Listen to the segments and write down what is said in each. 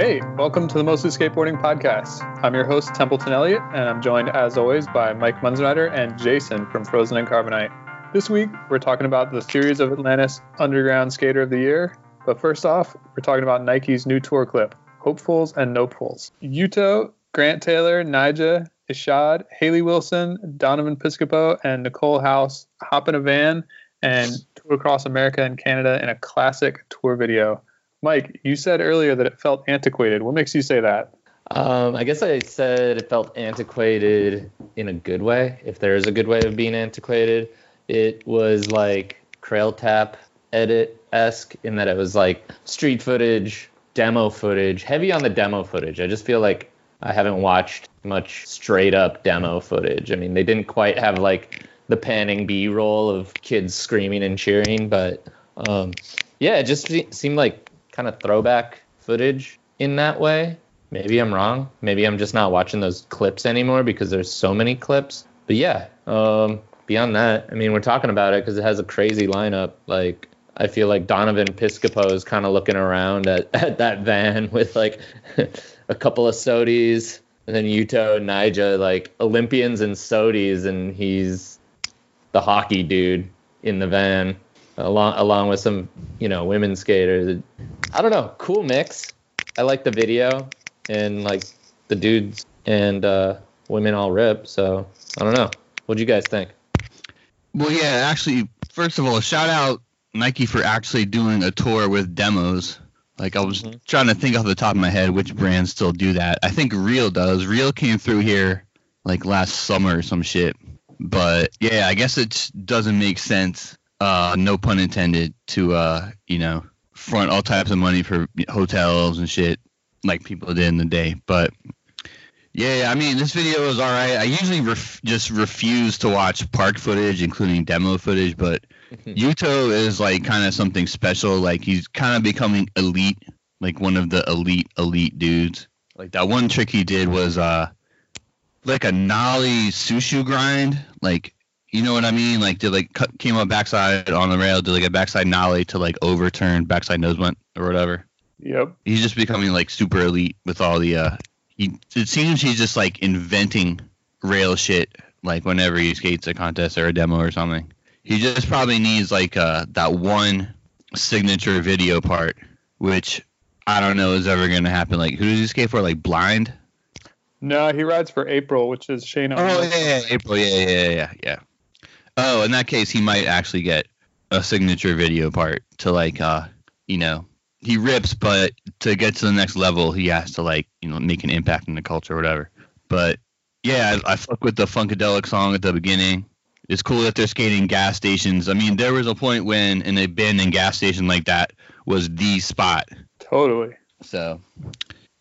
Hey, welcome to the Mostly Skateboarding Podcast. I'm your host, Templeton Elliott, and I'm joined, as always, by Mike Munzenreiter and Jason from Frozen and Carbonite. This week, we're talking about the Theories of Atlantis Underground Skater of the Year. But first off, we're talking about Nike's new tour clip, Hopefuls and Nopefuls. Yuto, Grant Taylor, Nyjah, Ishod, Hayley Wilson, Donovan Piscopo, and Nicole Hause hop in a van and tour across America and Canada in a classic tour video. Mike, you said earlier that it felt antiquated. What makes you say that? Um, I guess I said it felt antiquated in a good way, if there is a good way of being antiquated. It was like Crail Tap edit esque in that it was like street footage, demo footage, heavy on the demo footage. I just feel like I haven't watched much straight up demo footage. I mean, they didn't quite have like the panning B roll of kids screaming and cheering, but um, yeah, it just seemed like kind of throwback footage in that way. Maybe I'm wrong. Maybe I'm just not watching those clips anymore because there's so many clips. But yeah, um, beyond that, I mean, we're talking about it because it has a crazy lineup. Like, I feel like Donovan Piscopo is kind of looking around at, at that van with like a couple of sodies, and then Yuto and Nyjah, like Olympians and sodies, and he's the hockey dude in the van along along with some you know women skaters. I don't know, cool mix. I like the video and like the dudes and uh, women all rip. So I don't know. What do you guys think? Well, yeah, actually, first of all, shout out Nike for actually doing a tour with demos. Like I was mm-hmm. trying to think off the top of my head which brands still do that. I think Real does. Real came through here like last summer or some shit. But yeah, I guess it doesn't make sense uh, no pun intended, to uh, you know, front all types of money for hotels and shit like people did in the day. But yeah, I mean, this video is all right. I usually ref- just refuse to watch park footage, including demo footage, but Yuto is like kind of something special. Like he's kind of becoming elite, like one of the elite elite dudes. Like that one trick he did was uh like a nollie sushu grind, like you know what I mean? Like did like cut, came up backside on the rail, did like a backside nollie to like overturn backside nose or whatever. Yep. He's just becoming like super elite with all the uh he it seems he's just like inventing rail shit like whenever he skates a contest or a demo or something. He just probably needs like uh that one signature video part, which I don't know is ever gonna happen. Like who does he skate for? Like blind? No, he rides for April, which is Shane. Oh yeah, yeah, April, yeah, yeah, yeah, yeah. Oh, in that case, he might actually get a signature video part to like, uh, you know, he rips, but to get to the next level, he has to like, you know, make an impact in the culture or whatever. But yeah, I, I fuck with the funkadelic song at the beginning. It's cool that they're skating gas stations. I mean, there was a point when an abandoned gas station like that was the spot. Totally. So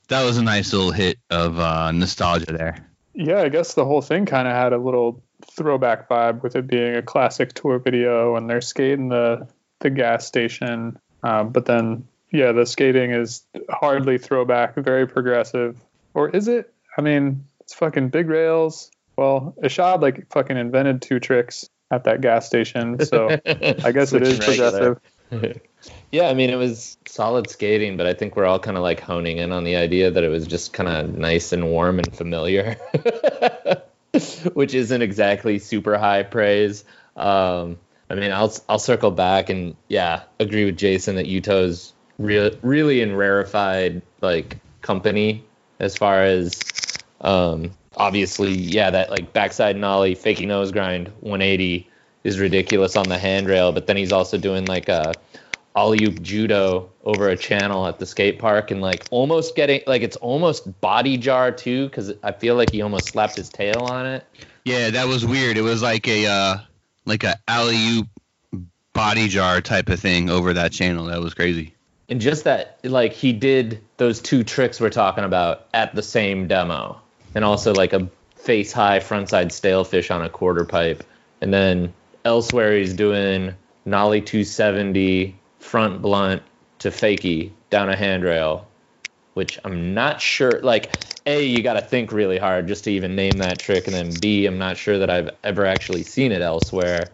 that was a nice little hit of uh, nostalgia there. Yeah, I guess the whole thing kind of had a little throwback vibe with it being a classic tour video and they're skating the the gas station. Um, but then yeah, the skating is hardly throwback, very progressive. Or is it? I mean, it's fucking big rails. Well, Ishod like fucking invented two tricks at that gas station, so I guess it is progressive. yeah, I mean, it was solid skating, but I think we're all kind of like honing in on the idea that it was just kind of nice and warm and familiar. which isn't exactly super high praise. Um, I mean, I'll I'll circle back and yeah, agree with Jason that Yuto's real really in rarefied like company as far as um, obviously yeah that like backside nollie fakie nose grind 180 is ridiculous on the handrail, but then he's also doing like a alley oop judo over a channel at the skate park and like almost getting like it's almost body jar too because I feel like he almost slapped his tail on it. Yeah, that was weird. It was like a uh, like a alley oop body jar type of thing over that channel. That was crazy. And just that like he did those two tricks we're talking about at the same demo, and also like a face high frontside stale fish on a quarter pipe, and then elsewhere he's doing nollie 270 front blunt to fakie down a handrail, which I'm not sure. Like, A, you got to think really hard just to even name that trick. And then B, I'm not sure that I've ever actually seen it elsewhere.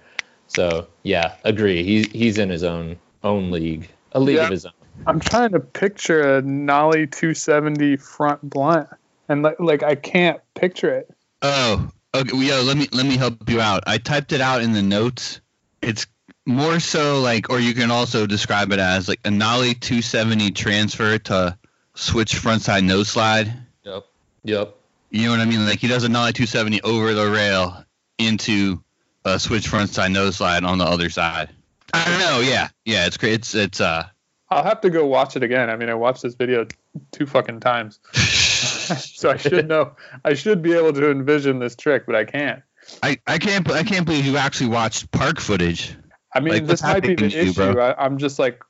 So, yeah, agree. He's, he's in his own own league, a league yeah. of his own. I'm trying to picture a nollie 270 front blunt, and like, like I can't picture it. Oh, okay. Well, yo, let me let me help you out. I typed it out in the notes. It's more so like, or you can also describe it as like a nollie 270 transfer to switch frontside nose slide. Yep. Yep. You know what I mean? Like he does a nollie 270 over the rail into a switch frontside nose slide on the other side. I don't know. Yeah, yeah. It's great. It's it's uh. I'll have to go watch it again. I mean, I watched this video two fucking times, so I should know. I should be able to envision this trick, but I can't. I, I can't I can't believe you actually watched park footage. I mean, Like, this might be the happening to you, issue. I, I'm just like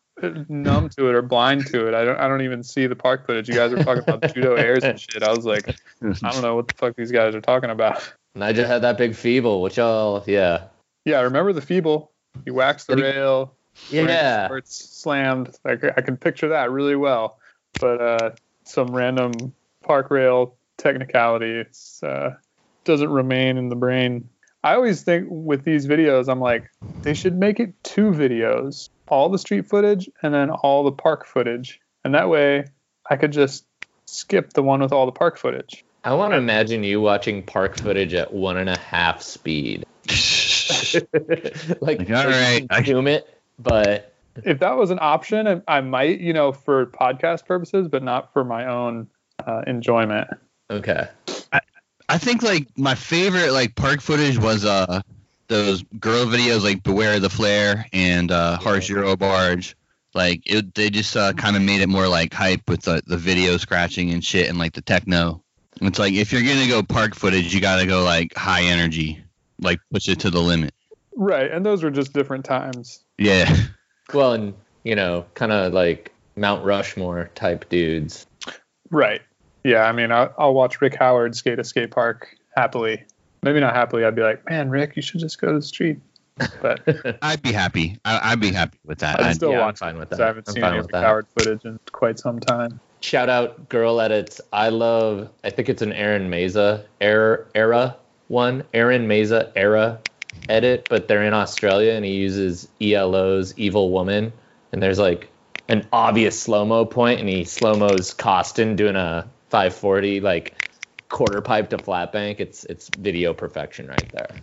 numb to it or blind to it. I don't. I don't even see the park footage. You guys are talking about judo airs and shit. I was like, I don't know what the fuck these guys are talking about. And I just had that big feeble, which all yeah. Yeah, I remember the feeble. You waxed the he- rail. Yeah. Where it's slammed. Like I can picture that really well. But uh, some random park rail technicality it's, uh, doesn't remain in the brain. I always think with these videos, I'm like, they should make it two videos all the street footage and then all the park footage. And that way I could just skip the one with all the park footage. I want to imagine you watching park footage at one and a half speed. like, Like, all right, I- consume it, but if that was an option, I- I might, you know, for podcast purposes, but not for my own uh, enjoyment. okay. I think like my favorite like park footage was uh those girl videos like Beware of the Flare and uh Harsh Euro Barge. Like it, they just uh, kind of made it more like hype with the, the video scratching and shit and like the techno. It's like if you're gonna go park footage, you gotta go like high energy, like push it to the limit. Right, and those were just different times. Yeah. Well, and you know, kind of like Mount Rushmore type dudes. Right. Yeah, I mean, I'll, I'll watch Rick Howard skate a skate park happily. Maybe not happily. I'd be like, man, Rick, you should just go to the street. But I'd be happy. I, I'd be happy with that. I'd I'd- still yeah, I'm fine with it. that. I haven't I'm seen any with Rick that. Howard footage in quite some time. Shout out Girl Edits. I love. I think it's an Aaron Meza era era one. Aaron Meza era edit, but they're in Australia and he uses ELO's Evil Woman, and there's like an obvious slow mo point, and he slow mo's Costin doing a 540 like quarter pipe to flat bank. It's it's video perfection right there.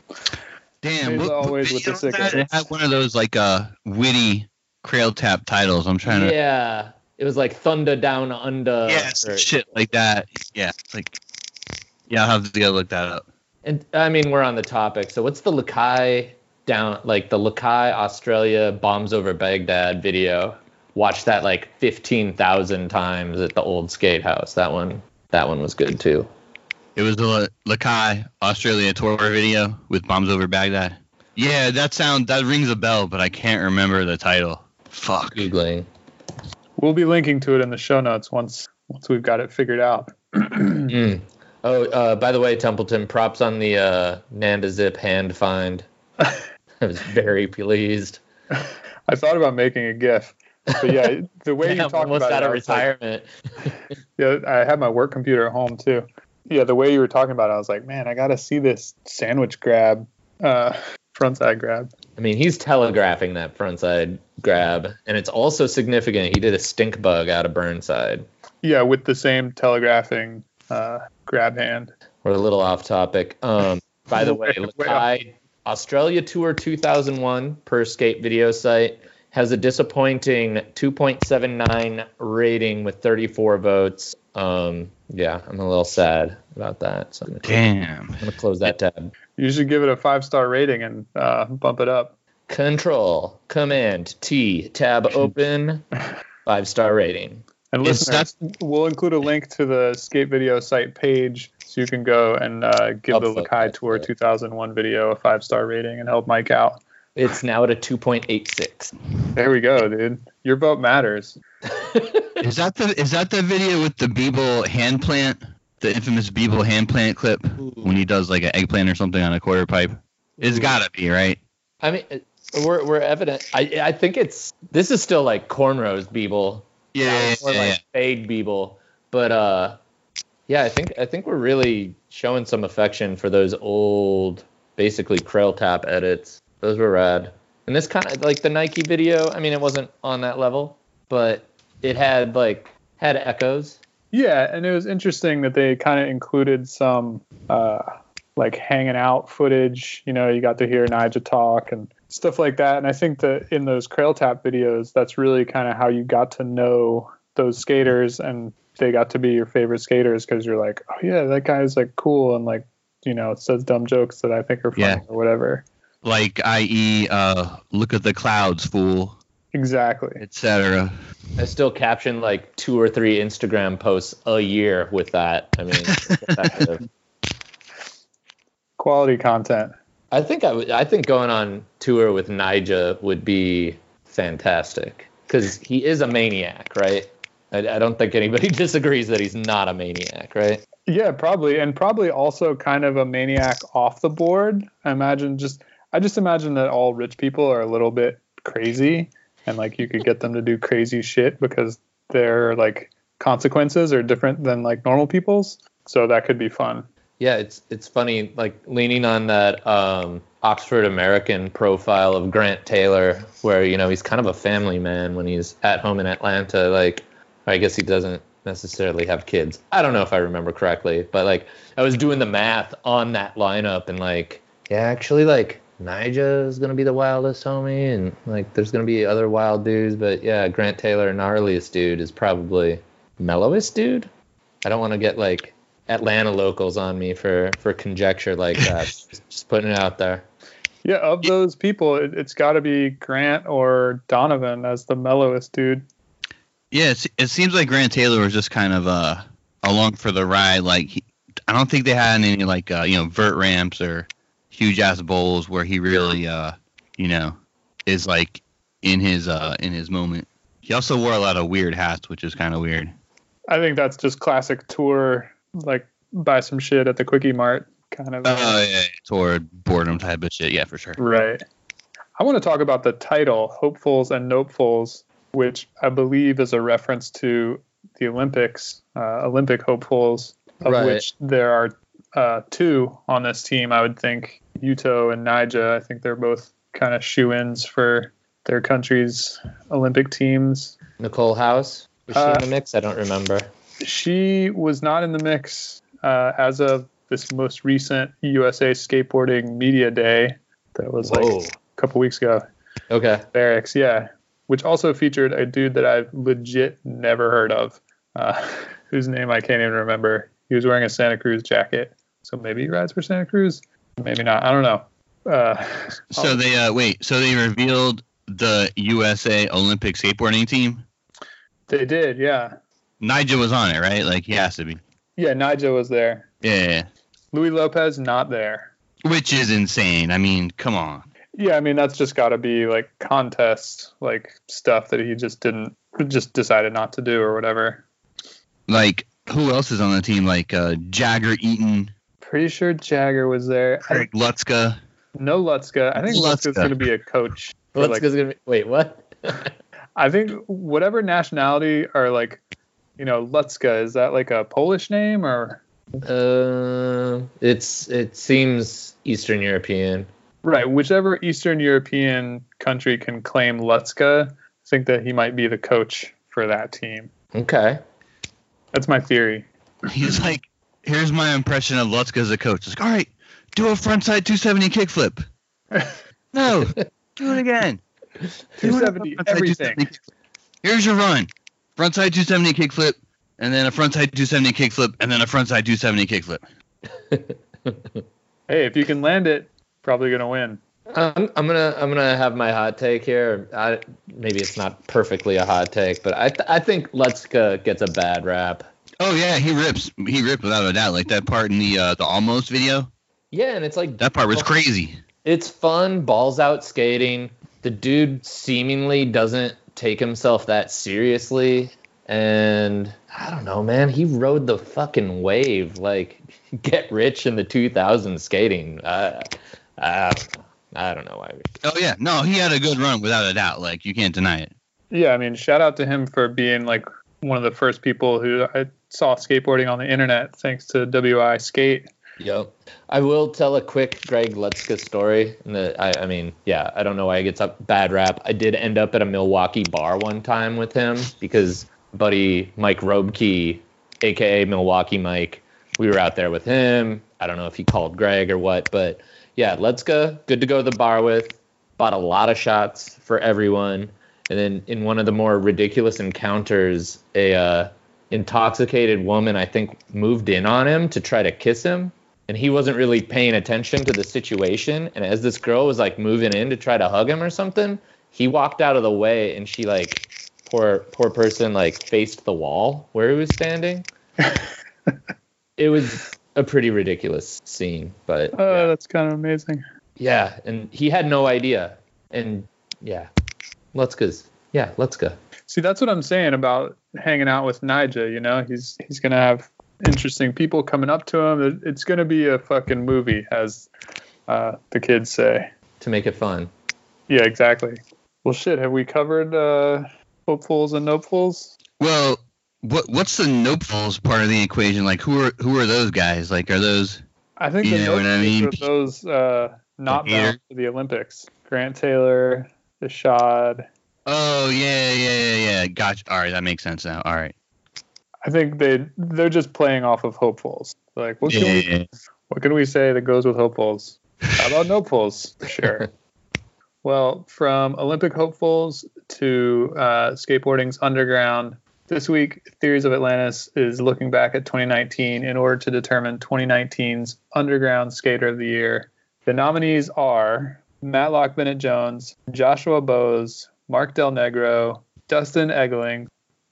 Damn. As What, always what with the video was that? It had one of those like uh witty Crail tap titles. I'm trying to. Yeah, it was like Thunder Down Under. Yes, or- shit like that. Yeah, like. Yeah, I'll have to go look that up. And I mean, we're on the topic. So what's the Lakai down, like the Lakai Australia bombs over Baghdad video? Watched that like 15,000 times at the old skate house. That one, that one was good too. It was the La- Lakai Australia tour video with bombs over Baghdad. Yeah, that sound that rings a bell, but I can't remember the title. Fuck. Googling. We'll be linking to it in the show notes once once we've got it figured out. Mm. Oh, uh, by the way, Templeton, props on the uh, Nanda Zip hand find. I was very pleased. I thought about making a GIF, but yeah, the way you Damn, talked about out it, of I like, retirement. Yeah, I had my work computer at home too. Yeah, the way you were talking about it, I was like, man, I gotta see this sandwich grab, uh, frontside grab. I mean, he's telegraphing that frontside grab, and it's also significant. He did a stink bug out of Burnside. Yeah, with the same telegraphing uh, grab hand. We're a little off topic. Um, by the way, Way- way Lakai Australia Tour 2001 per skate video site has a disappointing 2.79 rating with 34 votes. Um, yeah, I'm a little sad about that. So I'm gonna, Damn. I'm gonna close that tab. You should give it a five star rating and uh, bump it up. Control Command T tab open. Five star rating. And Is listeners, we'll include a link to the skate video site page so you can go and uh, give the Upvote Lakai Tour yeah. 2001 video a five star rating and help Mike out. It's now at a 2.86. There we go, dude. Your vote matters. Is that the is that the video with the Beeble hand plant? The infamous Beeble hand plant clip when he does like an eggplant or something on a quarter pipe? It's gotta be, right? I mean, we're we're evident. I I think it's this is still like cornrows Beeble. Yeah, or like fade Beeble. But uh, yeah, I think I think we're really showing some affection for those old, basically Crail tap edits. Those were rad. And this kind of like the Nike video. I mean, it wasn't on that level, but it had like had echoes. Yeah, and it was interesting that they kind of included some uh, like hanging out footage. You know, you got to hear Nyjah talk and stuff like that. And I think that in those Crail Tap videos, that's really kind of how you got to know those skaters and they got to be your favorite skaters because you're like, oh yeah, that guy's like cool and like you know says dumb jokes that I think are funny Yeah. or whatever. Like, i.e., uh, look at the clouds, fool, Exactly. etc. I still caption like two or three Instagram posts a year with that. I mean, it's effective. Quality content. I think I would. I think going on tour with Nyjah would be fantastic because he is a maniac, right? I, I don't think anybody disagrees that he's not a maniac, right? Yeah, probably, and probably also kind of a maniac off the board. I imagine just, I just imagine that all rich people are a little bit crazy, and like you could get them to do crazy shit because their like consequences are different than like normal people's. So that could be fun. Yeah, it's it's funny, like leaning on that um, Oxford American profile of Grant Taylor, where you know he's kind of a family man when he's at home in Atlanta. Like, I guess he doesn't necessarily have kids. I don't know if I remember correctly, but like I was doing the math on that lineup, and like, yeah, actually, like Nyjah is gonna be the wildest homie, and like there's gonna be other wild dudes, but yeah, Grant Taylor, gnarliest dude, is probably mellowest dude. I don't want to get like Atlanta locals on me for for conjecture like that. just, just putting it out there. Yeah, of those people, it, it's got to be Grant or Donovan as the mellowest dude. Yeah, it's, it seems like Grant Taylor was just kind of uh along for the ride. Like, he, I don't think they had any like uh, you know vert ramps or huge ass bowls where he really uh you know is like in his uh in his moment. He also wore a lot of weird hats, which is kind of weird. I think that's just classic tour, like buy some shit at the Quickie Mart kind of. Oh yeah, toward boredom type of shit. Yeah, for sure. Right. I want to talk about the title, Hopefuls and Nopefuls, which I believe is a reference to the Olympics, uh, Olympic hopefuls, of Right. which there are uh, two on this team. I would think Yuto and Nyjah. I think they're both kind of shoe-ins for their country's Olympic teams. Nicole House was she Uh, in the mix? I don't remember. She was not in the mix uh, as of this most recent USA Skateboarding Media Day that was like a couple weeks ago. Okay. Barracks, yeah, which also featured a dude that I've legit never heard of, uh, whose name I can't even remember. He was wearing a Santa Cruz jacket, so maybe he rides for Santa Cruz, maybe not. I don't know. Uh, So they uh wait, so they revealed the USA Olympic skateboarding team. they did, yeah, Nyjah was on it, right? Like he has to be. yeah. Nyjah was there. Yeah, yeah. Louis Lopez not there. Which is insane. I mean, come on. Yeah, I mean that's just got to be like contest like stuff that he just didn't just decided not to do or whatever. Like who else is on the team? Like uh Jagger Eaton, Pretty sure Jagger was there. I, Greg Lutzka. no Lutzka. I think Lutzka's Lutzka. going to be a coach. for, Let's like, gonna be. Wait, what? I think whatever nationality or like, you know, Lutzka is that like a Polish name or uh, it's it seems Eastern European. right? Whichever Eastern European country can claim Lutzka, I think that he might be the coach for that team. Okay. That's my theory. He's like, here's my impression of Lutzka as a coach. It's like, all right, do a frontside 270 kickflip. No, do it again. 270 everything. 270. Here's your run. Frontside 270 kickflip, and then a frontside 270 kickflip, and then a frontside 270 kickflip. Hey, if you can land it, probably gonna win. I'm, I'm gonna I'm gonna have my hot take here. I, maybe it's not perfectly a hot take, but I th- I think Lutzka gets a bad rap. Oh yeah, he rips. He ripped without a doubt. Like that part in the uh, the almost video. Yeah, and it's like That part was crazy. it's fun, balls out skating. The dude seemingly doesn't take himself that seriously. And I don't know, man. He rode the fucking wave. Like, get rich in the 2000s skating. Uh, I, I don't know why. Oh yeah, no, he had a good run without a doubt. Like you can't deny it. Yeah, I mean, shout out to him for being like one of the first people who I saw skateboarding on the internet, thanks to WI Skate. Yep. I will tell a quick Greg Lutzka story. And I, I mean, yeah, I don't know why he gets a bad rap. I did end up at a Milwaukee bar one time with him because buddy Mike Robke, aka Milwaukee Mike, we were out there with him. I don't know if he called Greg or what, but yeah, Lutzka, good to go to the bar with. Bought a lot of shots for everyone. And then in one of the more ridiculous encounters, a uh, intoxicated woman, I think, moved in on him to try to kiss him and he wasn't really paying attention to the situation. And as this girl was like moving in to try to hug him or something, he walked out of the way and she like poor poor person like faced the wall where he was standing. it was a pretty ridiculous scene, but Oh, yeah. that's kind of amazing. yeah, and he had no idea. And yeah, let's go. Yeah, let's go. See, that's what I'm saying about hanging out with Nyjah. You know, he's he's gonna have interesting people coming up to him. It's gonna be a fucking movie, as uh, the kids say. To make it fun. Yeah, exactly. Well, shit. Have we covered uh, hopefuls and nopefuls? Well, what what's the nopefuls part of the equation? Like, who are who are those guys? Like, are those? I think You the know what I nopefuls mean? are those uh, not Here. bound for the Olympics. Grant Taylor, Ishod. Oh yeah, yeah, yeah, yeah. Gotcha. All right, that makes sense now. All right. I think they they're just playing off of hopefuls. Like, what can Yeah, we yeah. What can we say that goes with hopefuls? How about nopefuls? Sure. well, from Olympic hopefuls to uh, skateboarding's underground, this week, Theories of Atlantis is looking back at 2019 in order to determine 2019's Underground Skater of the Year. The nominees are Matlock Bennett Jones, Joshua Bose, Mark Del Negro, Dustin Egling,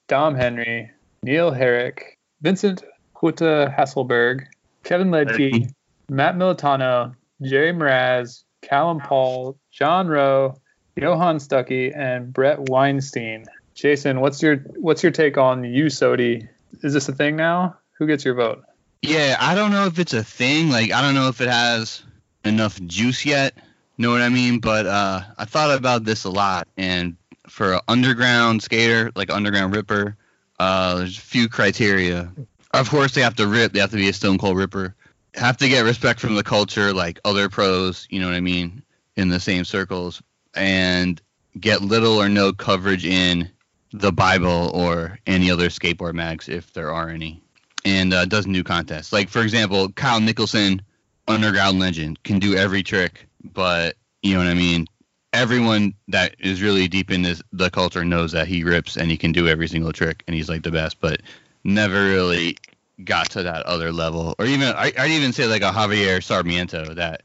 Dom Henry, Neil Herrick, Vincent Huta Hasselberg, Kevin Ledke, Matt Militano, Jerry Mraz, Callum Paul, John Rowe, Johan Stuckey, and Brett Weinstein. Jason, what's your what's your take on you, Sodi? Is this a thing now? Who gets your vote? Yeah, I don't know if it's a thing. Like, I don't know if it has enough juice yet. Know what I mean? But uh, I thought about this a lot, and for an underground skater, like underground ripper, uh, there's a few criteria. Of course, they have to rip. They have to be a stone cold ripper. Have to get respect from the culture, like other pros. You know what I mean? In the same circles, and get little or no coverage in the Bible or any other skateboard mags if there are any and uh, does new contests. Like for example, Kyle Nicholson, underground legend, can do every trick, but you know what I mean. Everyone that is really deep in this the culture knows that he rips and he can do every single trick and he's like the best, but never really got to that other level. Or even I, I'd even say like a Javier Sarmiento that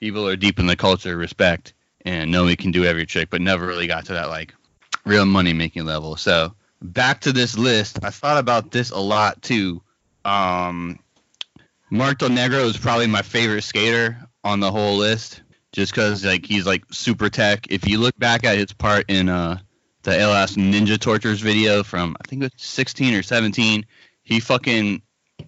people are deep in the culture respect and know he can do every trick, but never really got to that like real money making level. So back to this list, I thought about this a lot too. Um, Mark Del Negro is probably my favorite skater on the whole list, just because like he's like super tech. If you look back at his part in uh the LS Ninja Tortures video from I think it was 16 or 17, he fucking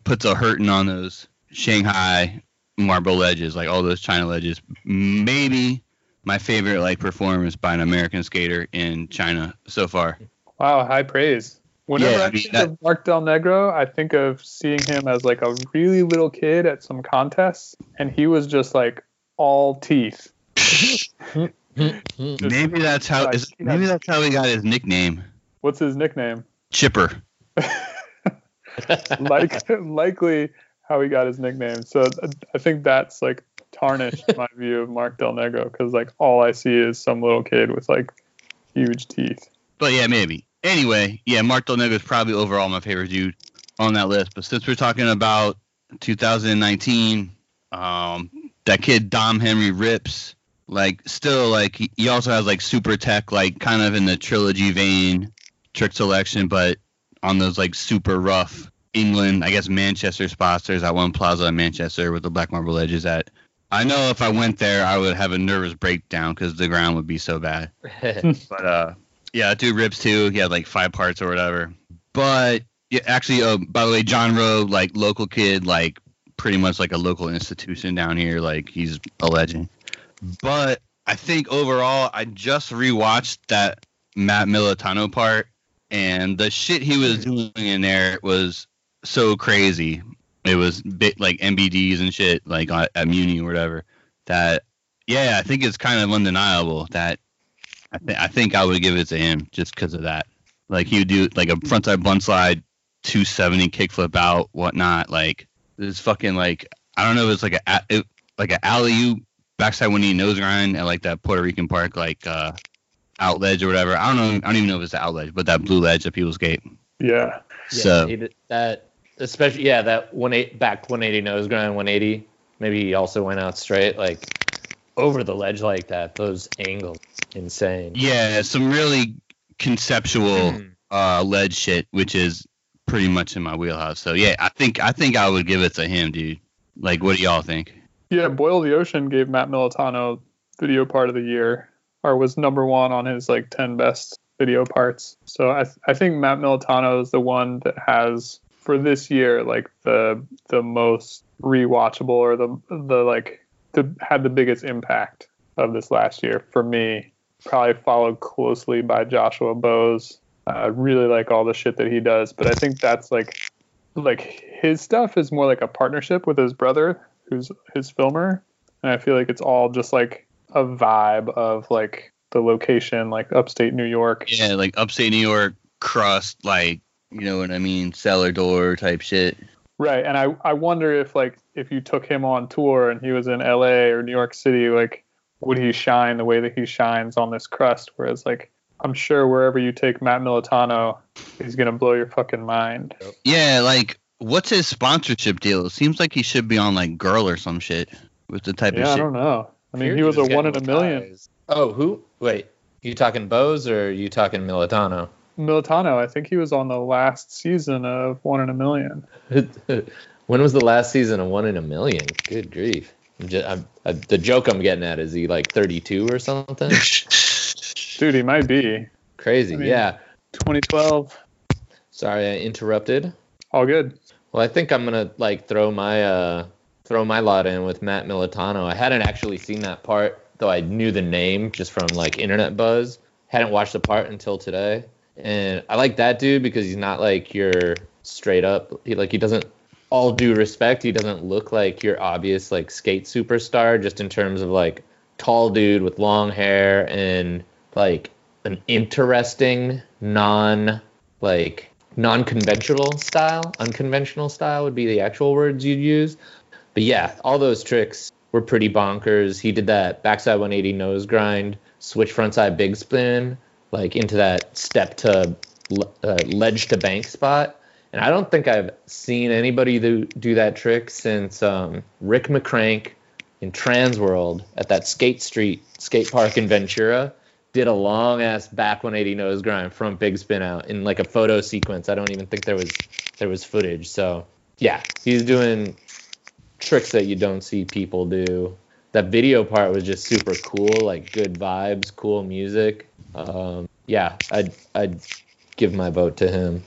puts a hurting on those Shanghai marble ledges, like all those China ledges. Maybe my favorite like performance by an American skater in China so far. Wow, high praise. Whenever Yeah, I, I mean, think that- of Mark Del Negro, I think of seeing him as like a really little kid at some contests, and he was just like all teeth. Maybe that's how he maybe that's how he got his nickname, What's his nickname? Chipper. like likely how he got his nickname. So I think that's like tarnished my view of Mark Del Negro because like all I see is some little kid with like huge teeth. But yeah, maybe. Anyway, yeah, Mark Del Negro is probably overall my favorite dude on that list. But since we're talking about 2019, um, that kid Dom Henry rips. Like, still, like he, also has like super tech, like kind of in the trilogy vein, trick selection, but on those like super rough England, I guess Manchester spots. There's that one plaza in Manchester with the black marble edges. at. I know if I went there, I would have a nervous breakdown because the ground would be so bad. But uh, yeah, that dude rips too. He had like five parts or whatever. But yeah, actually, uh, by the way, John Rowe, like local kid, like pretty much like a local institution down here. Like he's a legend. But I think overall, I just rewatched that Matt Militano part, and the shit he was doing in there was so crazy. it was bit like MBDs and shit like at, at Muni or whatever. That yeah, I think it's kind of undeniable that I, th- I think I would give it to him just because of that. Like he would do like a frontside blunt slide, 270 kickflip out, whatnot. Like this fucking like I don't know if it's like a it, like an alley oop backside windy nose grind at like that Puerto Rican park like uh out ledge or whatever. I don't know. I don't even know if it's the out ledge, but that blue ledge at People's Gate. Yeah. So he did that especially yeah that one eight back 180 nose grind 180. Maybe he also went out straight like over the ledge like that. Those angles insane. yeah, some really conceptual Hmm. uh ledge shit, which is pretty much in my wheelhouse. So yeah, I think I think I would give it to him, dude. Like, what do y'all think? Yeah, Boil the Ocean gave Matt Militano video part of the year, or was number one on his like 10 best video parts. So I, th- I think Matt Militano is the one that has for this year like the the most rewatchable or the the like the had the biggest impact of this last year for me. Probably followed closely by Joshua Bose. I really like all the shit that he does, but I think that's like like his stuff is more like a partnership with his brother who's his filmer. And i feel like it's all just like a vibe of like the location like upstate new york. Yeah, like upstate New York crust, like you know what I mean, cellar door type shit. right and i i wonder if like if you took him on tour and he was in la or new york city like would he shine the way that he shines on this crust? Whereas like i'm sure wherever you take matt militano he's gonna blow your fucking mind Yeah, like what's his sponsorship deal? It seems like he should be on like Girl or some shit with the type yeah i of shit. don't know i mean Figured he was a one in a with million guys. Oh, who? Wait, you talking Bose or you talking Militano? militano i think he was on the last season of one in a million when was the last season of One in a Million? Good grief! I'm just, I'm, I, the joke I'm getting at is he like 32 or something? dude he might be Crazy. I mean- yeah. 2012 Sorry, I interrupted. all good Well, I think I'm gonna like throw my uh throw my lot in with Matt Militano. I hadn't actually seen that part, though I knew the name just from like internet buzz. Hadn't watched the part until today, and I like that dude because he's not like your straight up. He like he doesn't. All due respect, he doesn't look like your obvious like skate superstar. Just in terms of like tall dude with long hair and like an interesting non like non-conventional style unconventional style would be the actual words you'd use. But yeah all those tricks were pretty bonkers. He did that backside 180 nose grind switch frontside big spin like into that step to uh, ledge to bank spot. And i don't think i've seen anybody do, do that trick since um, rick mccrank in transworld at that skate street skate park in ventura did a long ass back 180 nose grind front big spin out in like a photo sequence. I don't even think there was there was footage. So yeah, he's doing tricks that you don't see people do. That video part was just super cool, like good vibes, cool music. Um, yeah, I'd I'd give my vote to him.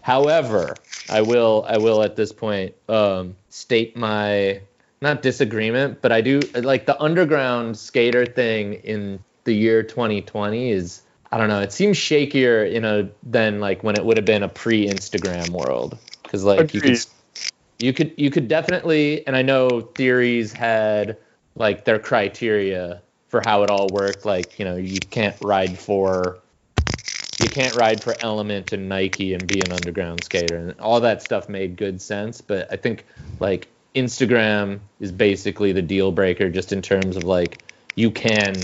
However, I will I will at this point um, state my not disagreement, but I do like the underground skater thing in the year 2020 is I don't know. It seems shakier in a than like when it would have been a pre-Instagram world because like you could you could you could definitely and I know theories had like their criteria for how it all worked. Like you know you can't ride for you can't ride for Element and Nike and be an underground skater and all that stuff made good sense. But I think like Instagram is basically the deal breaker just in terms of like you can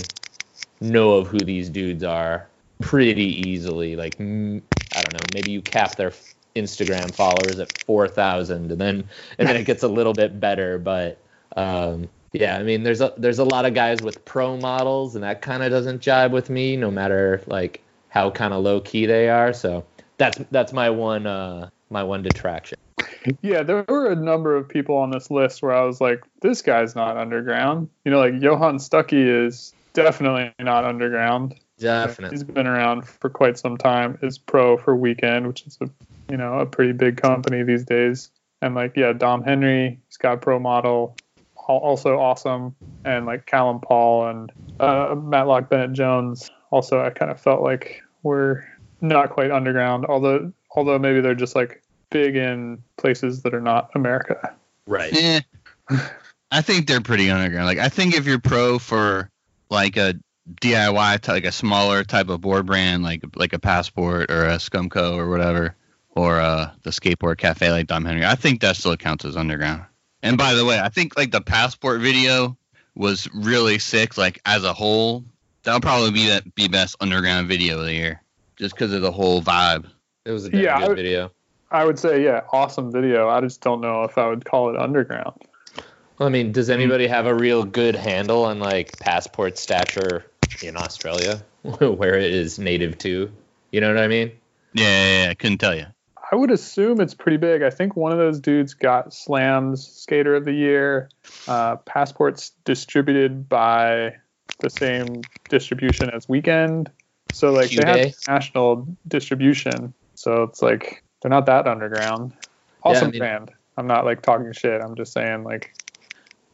know of who these dudes are pretty easily. Like I don't know, maybe you cap their Instagram followers at four thousand, and then and then it gets a little bit better. But um, yeah, I mean, there's a there's a lot of guys with pro models, and that kind of doesn't jibe with me, no matter like how kind of low key they are. So that's that's my one uh, my one detraction. Yeah, there were a number of people on this list where I was like, this guy's not underground. You know, like Johan Stuckey is definitely not underground. Definitely. He's been around for quite some time. Is pro for Weekend, which is a you know a pretty big company these days. And like yeah, Dom Henry, he's got pro model, also awesome. And like Callum Paul and uh, Matlock Bennett Jones, also I kind of felt like were not quite underground. Although although maybe they're just like big in places that are not America. Right. Yeah. I think they're pretty underground. Like I think if you're pro for like a DIY like a smaller type of board brand like like a Passport or a Scumco or whatever or uh the skateboard cafe like Dom Henry, I think that still counts as underground. And by the way, I think like the Passport video was really sick like as a whole. That'll probably be that be best underground video of the year just because of the whole vibe. It was a Yeah, good I- video. I would say, yeah, awesome video. I just don't know if I would call it underground. Well, I mean, does anybody have a real good handle on like passport stature in Australia, where it is native to? You know what I mean? Yeah, yeah, yeah, I couldn't tell you. I would assume it's pretty big. I think one of those dudes got Slams Skater of the Year. Uh, passports distributed by the same distribution as Weekend. So like they have national distribution. So it's like they're not that underground. Awesome I mean- band. I'm not like talking shit. I'm just saying like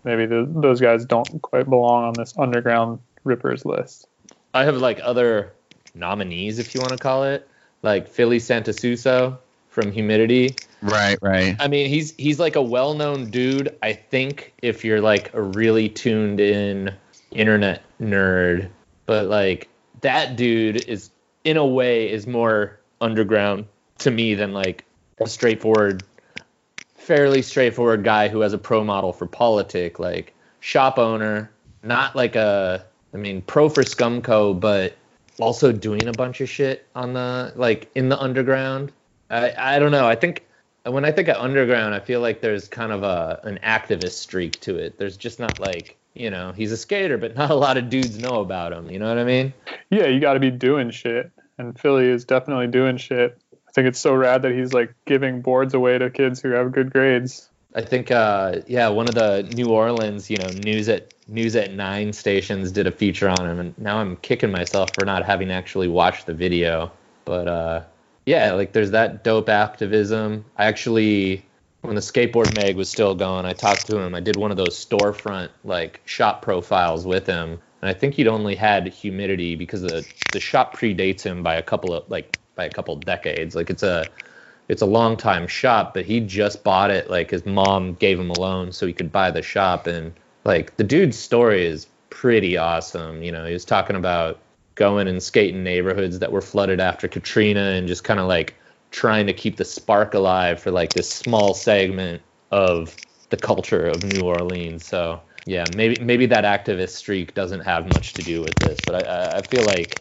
maybe the, those guys don't quite belong on this underground rippers list. I have like other nominees, if you want to call it, like Philly Santasuso from Humidity. Right, right. I mean, he's he's like a well-known dude. I think if you're like a really tuned in internet nerd, but like that dude is in a way is more underground to me than like a straightforward, fairly straightforward guy who has a pro model for politic, like shop owner, not like a, I mean, pro for Scumco, but also doing a bunch of shit on the like in the underground. I I don't know. I think when I think of underground, I feel like there's kind of a an activist streak to it. There's just not like you know he's a skater, but not a lot of dudes know about him. You know what I mean? Yeah, you got to be doing shit, and Philly is definitely doing shit. I think it's so rad that he's like giving boards away to kids who have good grades. I think uh, yeah, one of the New Orleans you know news at news at nine stations did a feature on him, and now I'm kicking myself for not having actually watched the video. But uh, yeah, like there's that dope activism. I actually when the skateboard mag was still going, I talked to him. I did one of those storefront like shop profiles with him, and I think he'd only had humidity because the the shop predates him by a couple of like by a couple decades. Like it's a it's a long time shop, but he just bought it. Like his mom gave him a loan so he could buy the shop, and like the dude's story is pretty awesome. You know, he was talking about going and skating neighborhoods that were flooded after Katrina and just kind of like trying to keep the spark alive for like this small segment of the culture of New Orleans. So yeah, maybe maybe that activist streak doesn't have much to do with this, but I I- I feel like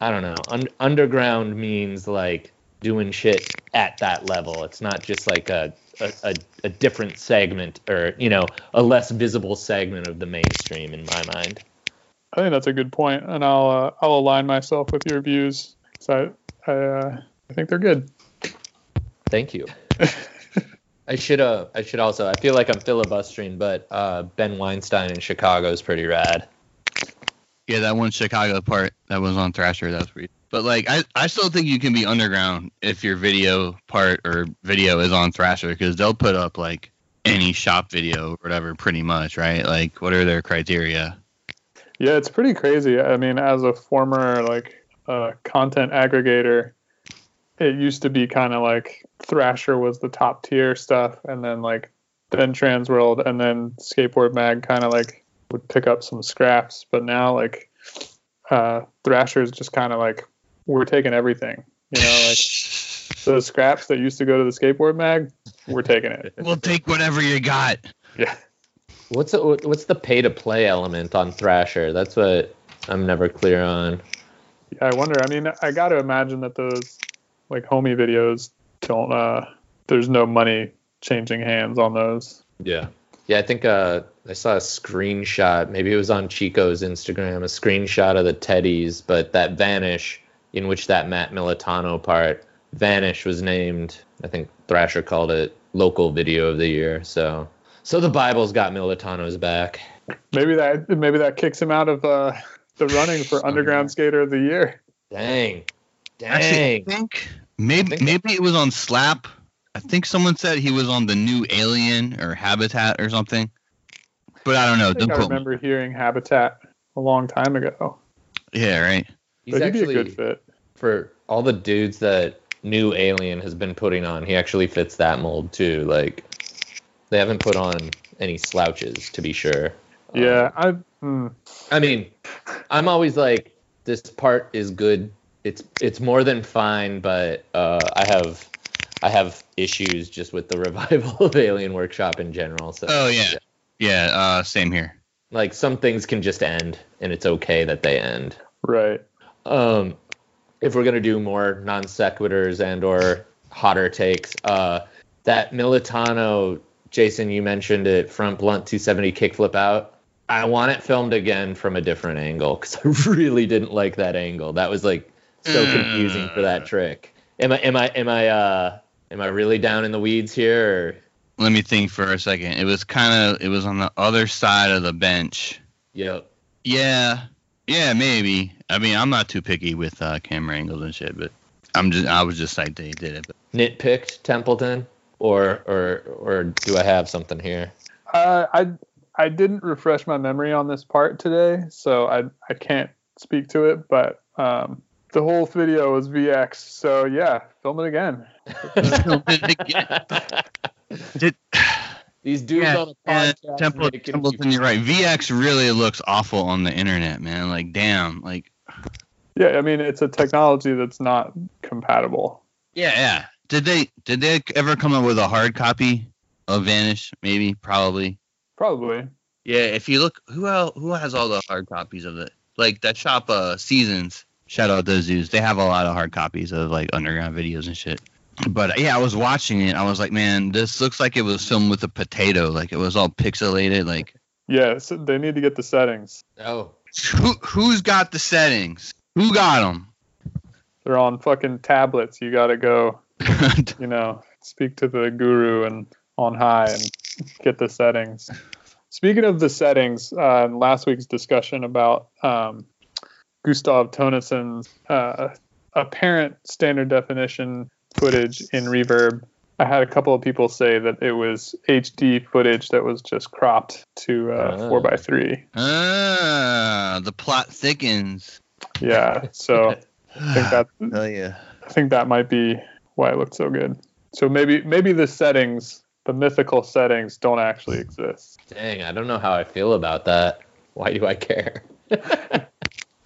I don't know. Un- underground means like doing shit at that level. It's not just like a, a, a, different segment or you know a less visible segment of the mainstream in my mind. I think that's a good point, and I'll uh, I'll align myself with your views. So I I, uh, I think they're good. Thank you. I should uh I should also I feel like I'm filibustering, but uh, Ben Weinstein in Chicago is pretty rad. Yeah, that one Chicago part that was on Thrasher, that's pretty. But like, I, I still think you can be underground if your video part or video is on Thrasher because they'll put up like any shop video or whatever, pretty much, right? Like, what are their criteria? Yeah, it's pretty crazy. I mean, as a former like uh, content aggregator, it used to be kind of like Thrasher was the top tier stuff, and then like then Transworld, and then Skateboard Mag kind of like would pick up some scraps. But now like uh, Thrasher is just kind of like we're taking everything. You know, like those scraps that used to go to the Skateboard Mag, we're taking it. We'll take whatever you got. Yeah. What's the, what's the pay to play element on Thrasher? That's what I'm never clear on. Yeah, I wonder. I mean, I got to imagine that those like homie videos don't. uh There's no money changing hands on those. Yeah. Yeah, I think uh, I saw a screenshot. Maybe it was on Chico's Instagram, a screenshot of the Teddies, but that Vanish, in which that Matt Militano part, Vanish was named. I think Thrasher called it local video of the year. So, so the Bible's got Militano's back. Maybe that maybe that kicks him out of uh, the running for Underground Skater of the Year. Dang, Actually, I dang. think maybe think- maybe it was on Slap. I think someone said he was on the new Alien or Habitat or something. But I don't know. I think Don't I quote me. remember hearing Habitat a long time ago. Yeah, right. He's but he'd be a actually good fit. for all the dudes that new alien has been putting on. He actually fits that mold too. Like they haven't put on any slouches to be sure. Yeah, I. Mm, I mean, I'm always like, this part is good. It's it's more than fine, but uh, I have I have issues just with the revival of Alien Workshop in general. So Oh yeah, yeah. Uh, same here. like some things can just end, and it's okay that they end. right. Um, if we're gonna do more non sequiturs and or hotter takes, uh, that Militano, Jason, you mentioned it front blunt 270 kickflip out. I want it filmed again from a different angle because I really didn't like that angle. That was like so confusing for that trick. Am I am I am I uh am I really down in the weeds here? Or? Let me think for a second. It was kind of it was on the other side of the bench. Yep. Yeah, yeah, maybe. I mean, I'm not too picky with uh, camera angles and shit, but I'm just I was just like they did it. But Nitpicked Templeton, or or or do I have something here? Uh, I I didn't refresh my memory on this part today, so I I can't speak to it. But um, the whole video was VX, so yeah, film it again. Film it Did- These dudes Yeah, on a yeah, podcast Temple, Templeton, you're right. VX really looks awful on the internet, man. Like, damn. Like, Yeah, I mean it's a technology that's not compatible. yeah, yeah. Did they did they ever come up with a hard copy of Vanish? Maybe, probably. Probably. Yeah. If you look, who else, who has all the hard copies of it? Like that shop, uh, Seasons. Shout out those dudes. They have a lot of hard copies of like underground videos and shit. But yeah, I was watching it. I was like, man, this looks like it was filmed with a potato. Like it was all pixelated. Like Yeah, so they need to get the settings. Oh, who who's got the settings? Who got them? They're on fucking tablets. You got to go, you know, speak to the guru and on high and get the settings. Speaking of the settings, uh, in last week's discussion about um, Gustav Tønnesen's uh, apparent standard definition footage in Reverb, I had a couple of people say that it was HD footage that was just cropped to uh, Oh. 4x3. ah, the plot thickens. Yeah, so I think that Hell yeah. I think that might be why it looked so good. So maybe maybe the settings, the mythical settings, don't actually exist. dang! I don't know how I feel about that. Why do I care?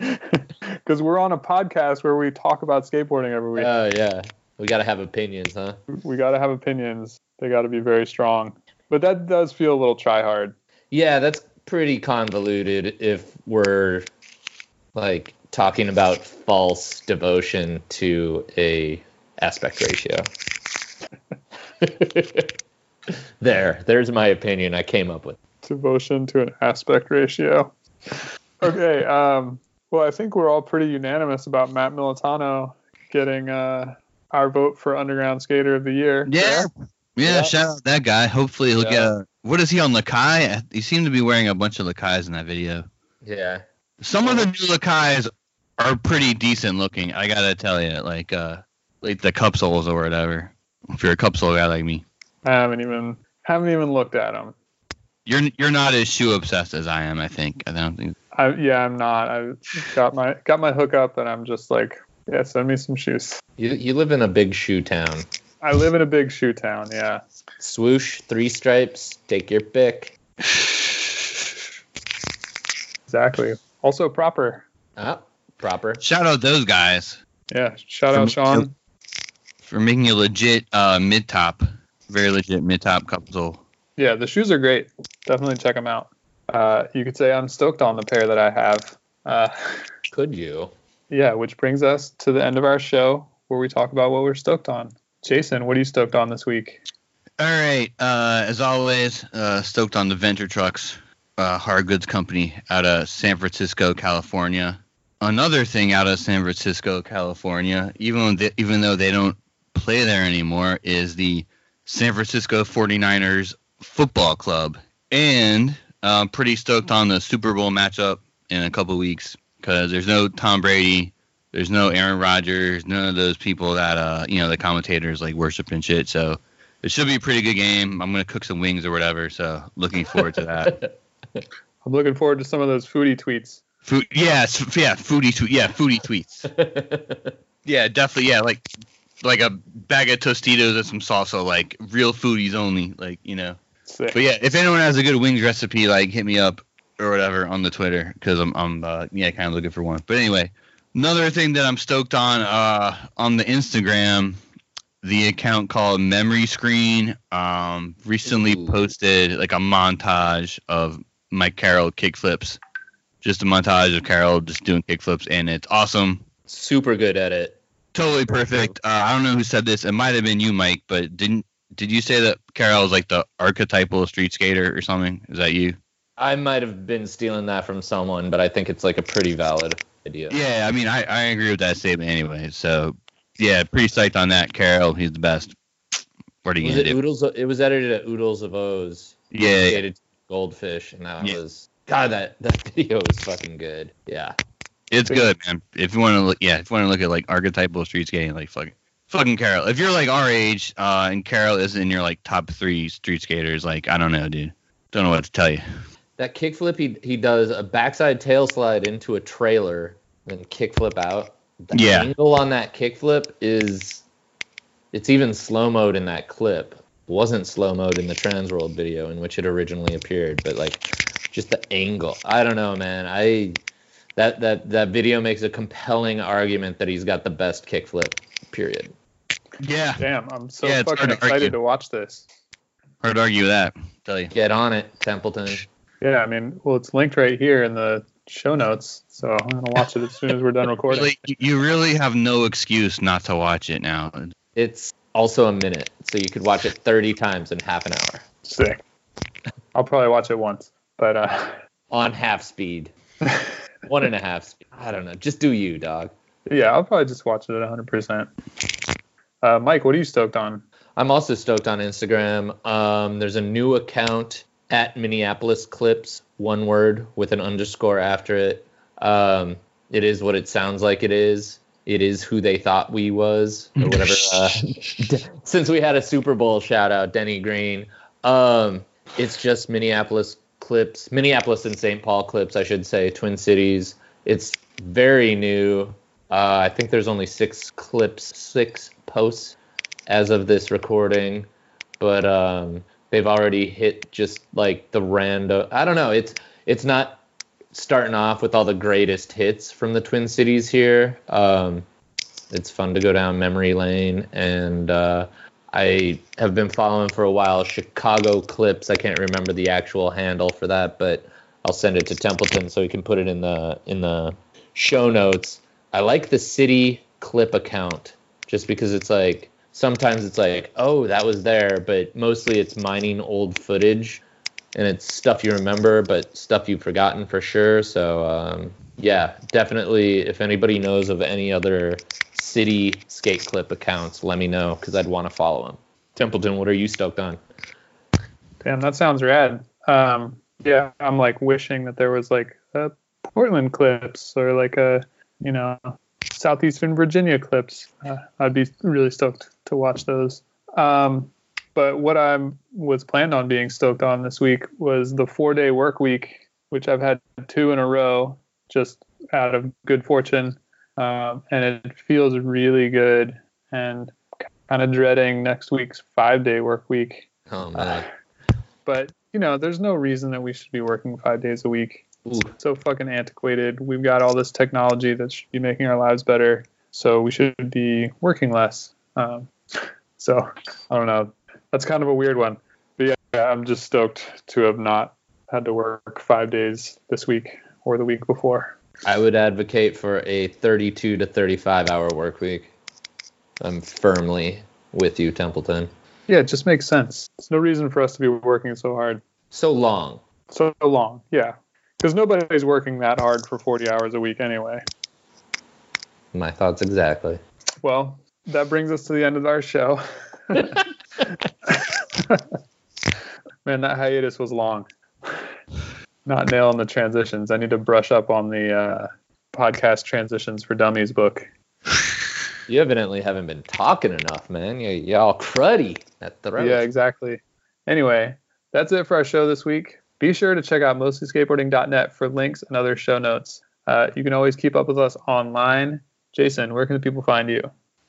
Because we're on a podcast where we talk about skateboarding every week. Oh yeah, we gotta have opinions, huh? We got to have opinions. They got to be very strong. But that does feel a little try hard. Yeah, that's pretty convoluted if we're like talking about false devotion to a aspect ratio. there, there's my opinion I came up with. Devotion to an aspect ratio. Okay. Um, well, I think we're all pretty unanimous about Matt Militano getting uh, our vote for Underground Skater of the Year. Yeah. Yeah, Yeah. shout out that guy. Hopefully he'll Yeah. get a what is he on Lakai? He seemed to be wearing a bunch of Lakais in that video. Yeah. Some of the new Lakais are pretty decent looking, I gotta tell you. Like uh like the cup soles or whatever. If you're a cup sole guy like me. I haven't even haven't even looked at them. You're you're not as shoe obsessed as I am, I think. I don't think I yeah, I'm not. I got my got my hookup, and I'm just like, yeah, send me some shoes. You you live in a big shoe town. I live in a big shoe town. Yeah. Swoosh, three stripes, take your pick. Exactly. Also proper. Ah, proper. Shout out those guys Yeah. Shout out Sean. for making a legit uh mid top. Very legit mid top cup sole. Yeah, the shoes are great. Definitely check them out. Uh, you could say I'm stoked on the pair that I have. Uh, Could you? yeah, which brings us to the end of our show where we talk about what we're stoked on. Jason, what are you stoked on this week? All right. Uh, as always, uh, stoked on the Venture Trucks uh, hard goods company out of San Francisco, California. Another thing out of San Francisco, California, even though even though they don't play there anymore, is the San Francisco 49ers football club. And I'm pretty stoked on the Super Bowl matchup in a couple weeks because there's no Tom Brady, there's no Aaron Rodgers, none of those people that uh you know the commentators like worship and shit. So it should be a pretty good game. I'm gonna cook some wings or whatever. So looking forward to that. I'm looking forward to some of those foodie tweets. Food, yeah, yeah, foodie tweet, yeah, foodie tweets. Yeah, definitely, yeah, like like a bag of Tostitos and some salsa, like real foodies only, like you know. Sick. But yeah, if anyone has a good wings recipe, like hit me up or whatever on the Twitter because I'm I'm uh, yeah kind of looking for one. But anyway, another thing that I'm stoked on uh on the Instagram, the account called Memory Screen um recently Ooh. posted like a montage of Mike Carroll kickflips, just a montage of Carroll just doing kickflips, and it's awesome. Super good at it. Totally perfect. Uh, I don't know who said this. It might have been you, Mike, but didn't did you say that Carroll is like the archetypal street skater or something? Is that you? I might have been stealing that from someone, but I think it's like a pretty valid idea. Yeah, I mean, I, I agree with that statement anyway. So, yeah, pretty psyched on that. Carroll, he's the best. What are you Was it do? Oodles? It was edited at Oodles of O's. Yeah, yeah. Goldfish, and that Yeah. was God. That that video was fucking good. Yeah. It's good, man. If you want to look, yeah, if you want to look at like archetypal street skating, like fucking, fucking Carroll. If you're like our age, uh, and Carroll is in your like top three street skaters, like I don't know, dude. Don't know what to tell you. That kickflip, he he does a backside tail slide into a trailer, then kickflip out. The Yeah. angle on that kickflip is, it's even slow mode in that clip. Wasn't slow mode in the Transworld video in which it originally appeared, but like, just the angle. I don't know, man. I that that that video makes a compelling argument that he's got the best kickflip. Period. Yeah, Damn, I'm so Yeah, fucking hard to excited to watch this. hard to argue with that. Tell you. Get on it, Templeton. Yeah, I mean, well, it's linked right here in the show notes, so I'm gonna watch it as soon as we're done recording. Really, you really have no excuse not to watch it now. It's also a minute, so you could watch it 30 times in half an hour Sick. I'll probably watch it once, but uh, on half speed, one and a half speed. I don't know. Just do you, dog. yeah, I'll probably just watch it at 100%. Uh, Mike, what are you stoked on? I'm also stoked on Instagram. Um, there's a new account at Minneapolis Clips, one word with an underscore after it. Um, it is what it sounds like it is. It is who they thought we was, or whatever. uh, since we had a Super Bowl shout out, Denny Green. Um, it's just Minneapolis Clips, Minneapolis and St. Paul Clips, I should say, Twin Cities. It's very new. Uh, I think there's only six clips, six posts as of this recording, but um, they've already hit just like the random. I don't know. It's it's not starting off with all the greatest hits from the Twin Cities here. Um, it's fun to go down memory lane, and uh, I have been following for a while Chicago clips. I can't remember the actual handle for that, but I'll send it to Templeton so he can put it in the in the show notes. I like the city clip account just because it's like sometimes it's like oh that was there, but mostly it's mining old footage and it's stuff you remember, but stuff you've forgotten for sure. So um, yeah, definitely. If anybody knows of any other city skate clip accounts, let me know because I'd want to follow them. Templeton, what are you stoked on? Damn, that sounds rad. Um, yeah, I'm like wishing that there was like a Portland clips or like a, you know, southeastern Virginia clips. Uh, I'd be really stoked to watch those. Um, but what I was planned on being stoked on this week was the four day work week, which I've had two in a row just out of good fortune. Um, and it feels really good and kind of dreading next week's five day work week. Oh man, But, you know, there's no reason that we should be working five days a week. Ooh. So fucking antiquated. We've got all this technology that should be making our lives better. So we should be working less. Um, so I don't know. That's kind of a weird one. But yeah, I'm just stoked to have not had to work five days this week or the week before. I would advocate for a 32 to 35 hour work week. I'm firmly with you, Templeton. Yeah, it just makes sense. There's no reason for us to be working so hard, So long. so long. Yeah. Because nobody's working that hard for 40 hours a week anyway. My thoughts exactly. Well, that brings us to the end of our show. Man, that hiatus was long. Not nailing the transitions. I need to brush up on the uh, podcast transitions for dummies book. You evidently haven't been talking enough, man. You you all cruddy at the Yeah, exactly. Anyway, that's it for our show this week. Be sure to check out mostlyskateboarding.net for links and other show notes. Uh, you can always keep up with us online. Jason, where can the people find you?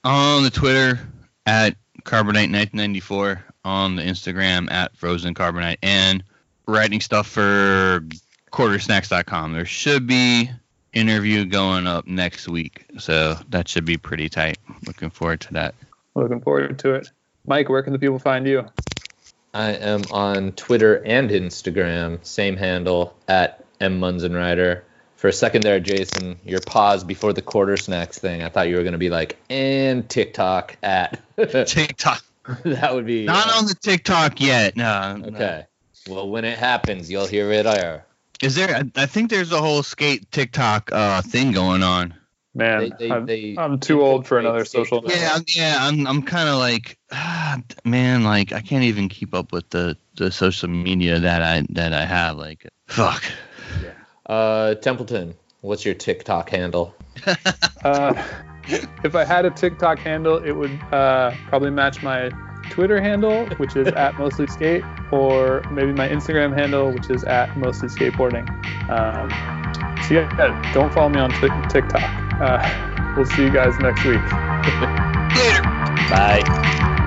On the Twitter at Carbonite1994, on the Instagram at Frozen Carbonite, and writing stuff for quartersnacks.com. There should be interview going up next week, so that should be pretty tight. Looking forward to that. Looking forward to it. Mike, where can the people find you? I am on Twitter and Instagram, same handle at M Munzenrider. For a second there, Jason, your pause before the quarter snacks thing. I thought you were going to be like, and TikTok at. TikTok. that would be. Not uh, on the TikTok yet. No. no. Okay. Well, when it happens, you'll hear it there. Is there? I, I think there's a whole skate TikTok uh, thing going on. Man, They- they- I'm, they- I'm too old for another skate social clubs. network. Yeah, I'm- yeah. I'm I'm kind of like, ah, man, like I can't even keep up with the the social media that I that I have. Like, fuck. Uh, Templeton, what's your TikTok handle? Uh, if I had a TikTok handle, it would uh, probably match my Twitter handle, which is at mostly skate, or maybe my Instagram handle, which is at mostly skateboarding. Um, so yeah, don't follow me on Tik- TikTok. Uh, we'll see you guys next week. Later. Bye.